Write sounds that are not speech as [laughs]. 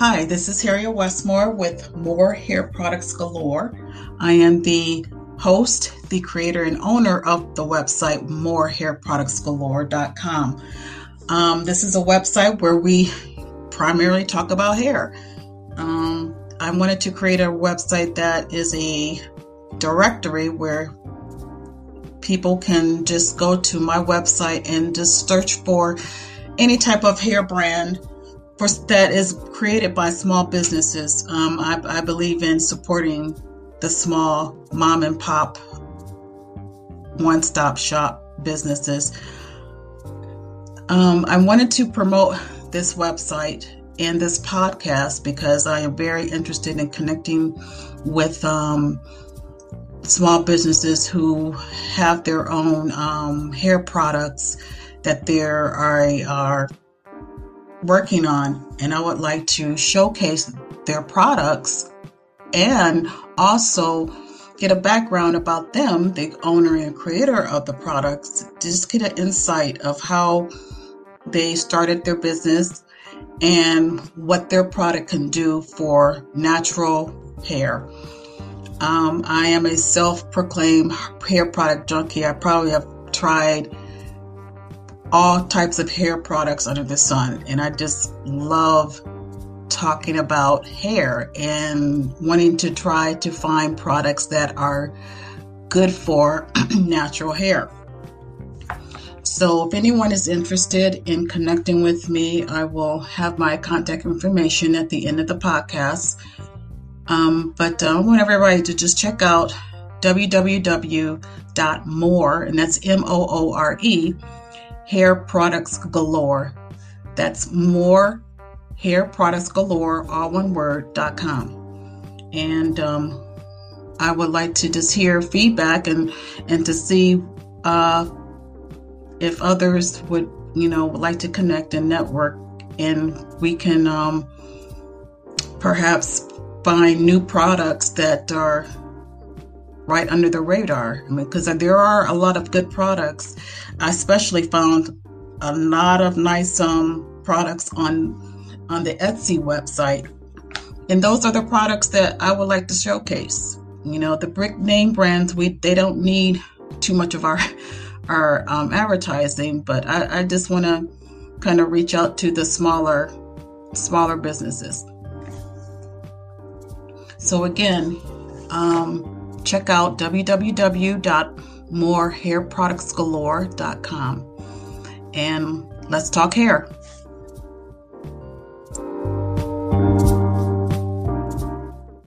Hi, this is Harriet West-Moore with Moore Hair Products Galore. I am the host, the creator, and owner of the website moorehairproductsgalore.com. Um, this is a website where we primarily talk about hair. Um, I wanted to create a website that is a directory where people can just go to my website and just search for any type of hair brand that is created by small businesses. Um, I, I believe in supporting the small mom and pop one stop shop businesses. Um, I wanted to promote this website and this podcast because I am very interested in connecting with um, small businesses who have their own um, hair products that they are, are working on, and I would like to showcase their products and also get a background about them, the owner and creator of the products, just get an insight of how they started their business and what their product can do for natural hair. Um, I am a self proclaimed hair product junkie. I probably have tried all types of hair products under the sun. And I just love talking about hair and wanting to try to find products that are good for [clears throat] natural hair. So, if anyone is interested in connecting with me, I will have my contact information at the end of the podcast. Um, but uh, I want everybody to just check out www.moore, and that's M O O R E hair products galore. That's moore hair products galore, all one word, dot com. And um, I would like to just hear feedback and, and to see uh, if others would, you know, would like to connect and network and we can um, perhaps find new products that are right under the radar. I mean, because there are a lot of good products. I especially found a lot of nice um, products on on the Etsy website, and those are the products that I would like to showcase. You know, the brick name brands, we they don't need too much of our [laughs] our um, advertising, but I, I just want to kind of reach out to the smaller smaller businesses. So again, um, check out www.moorehairproductsgalore.com and let's talk hair.